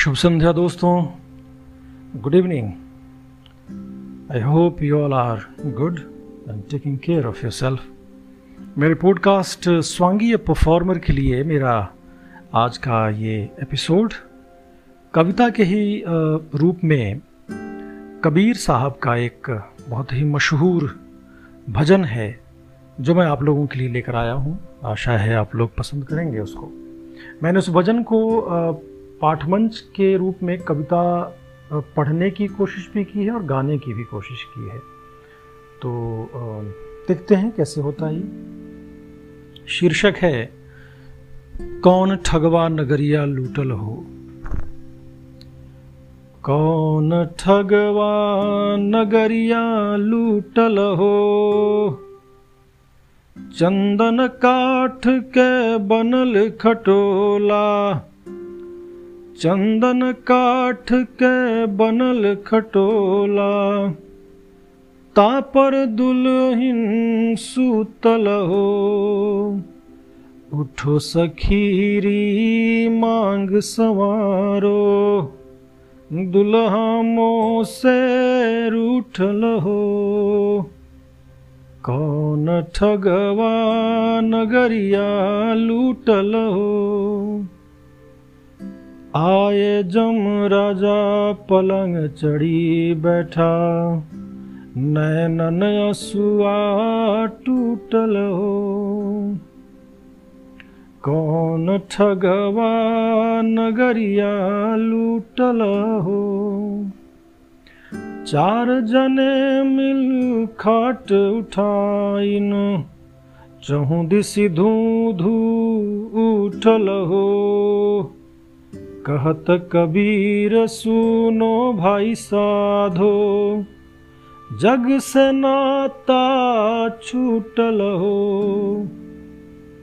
शुभ संध्या दोस्तों। Good evening I hope you all are good and taking care of yourself मेरे podcast स्वांगीय performer के लिए मेरा आज का ये एपिसोड कविता के ही रूप में कबीर साहब का एक बहुत ही मशहूर भजन है, जो मैं आप लोगों के लिए लेकर आया हूँ। आशा है आप लोग पसंद करेंगे उसको। मैंने उस भजन को पाठमंच के रूप में कविता पढ़ने की कोशिश भी की है और गाने की भी कोशिश की है। तो देखते हैं कैसे होता है शीर्षक है, कौन ठगवा नगरिया लूटल हो? कौन ठगवा नगरिया लूटल हो? चंदन काठ के बनल खटोला चंदन काठ के बनल खटोला, तापर दुल्हिन सूतल हो। उठो सखीरी, मांग सवारो। दुल्हा से रूठल हो। कौन ठगवा नगरिया लूटल हो। आए जम राजा पलंग चढ़ी बैठा। नैनन असुआ टूटल हो। कौन ठगवा नगरिया लूटल हो। चार जने मिल खाट उठाइन, चहु दिशी धू धू उठल हो। कहत कबीर, सुनो भाई साधो। जग से नाता छूटल हो।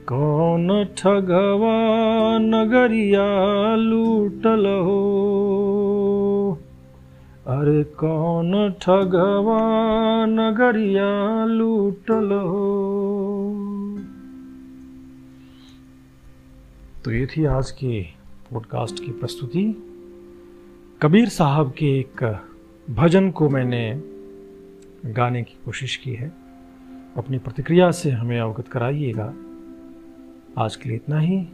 कौन ठगवा नगरिया लूटल हो? अरे कौन ठगवा नगरिया लूटल हो? तो ये थी आज की पॉडकास्ट की प्रस्तुति। कबीर साहब के एक भजन को मैंने गाने की कोशिश की है। अपनी प्रतिक्रिया से हमें अवगत कराइएगा। आज के लिए इतना ही।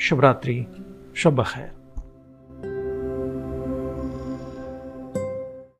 शुभ रात्रि शुभ खैर।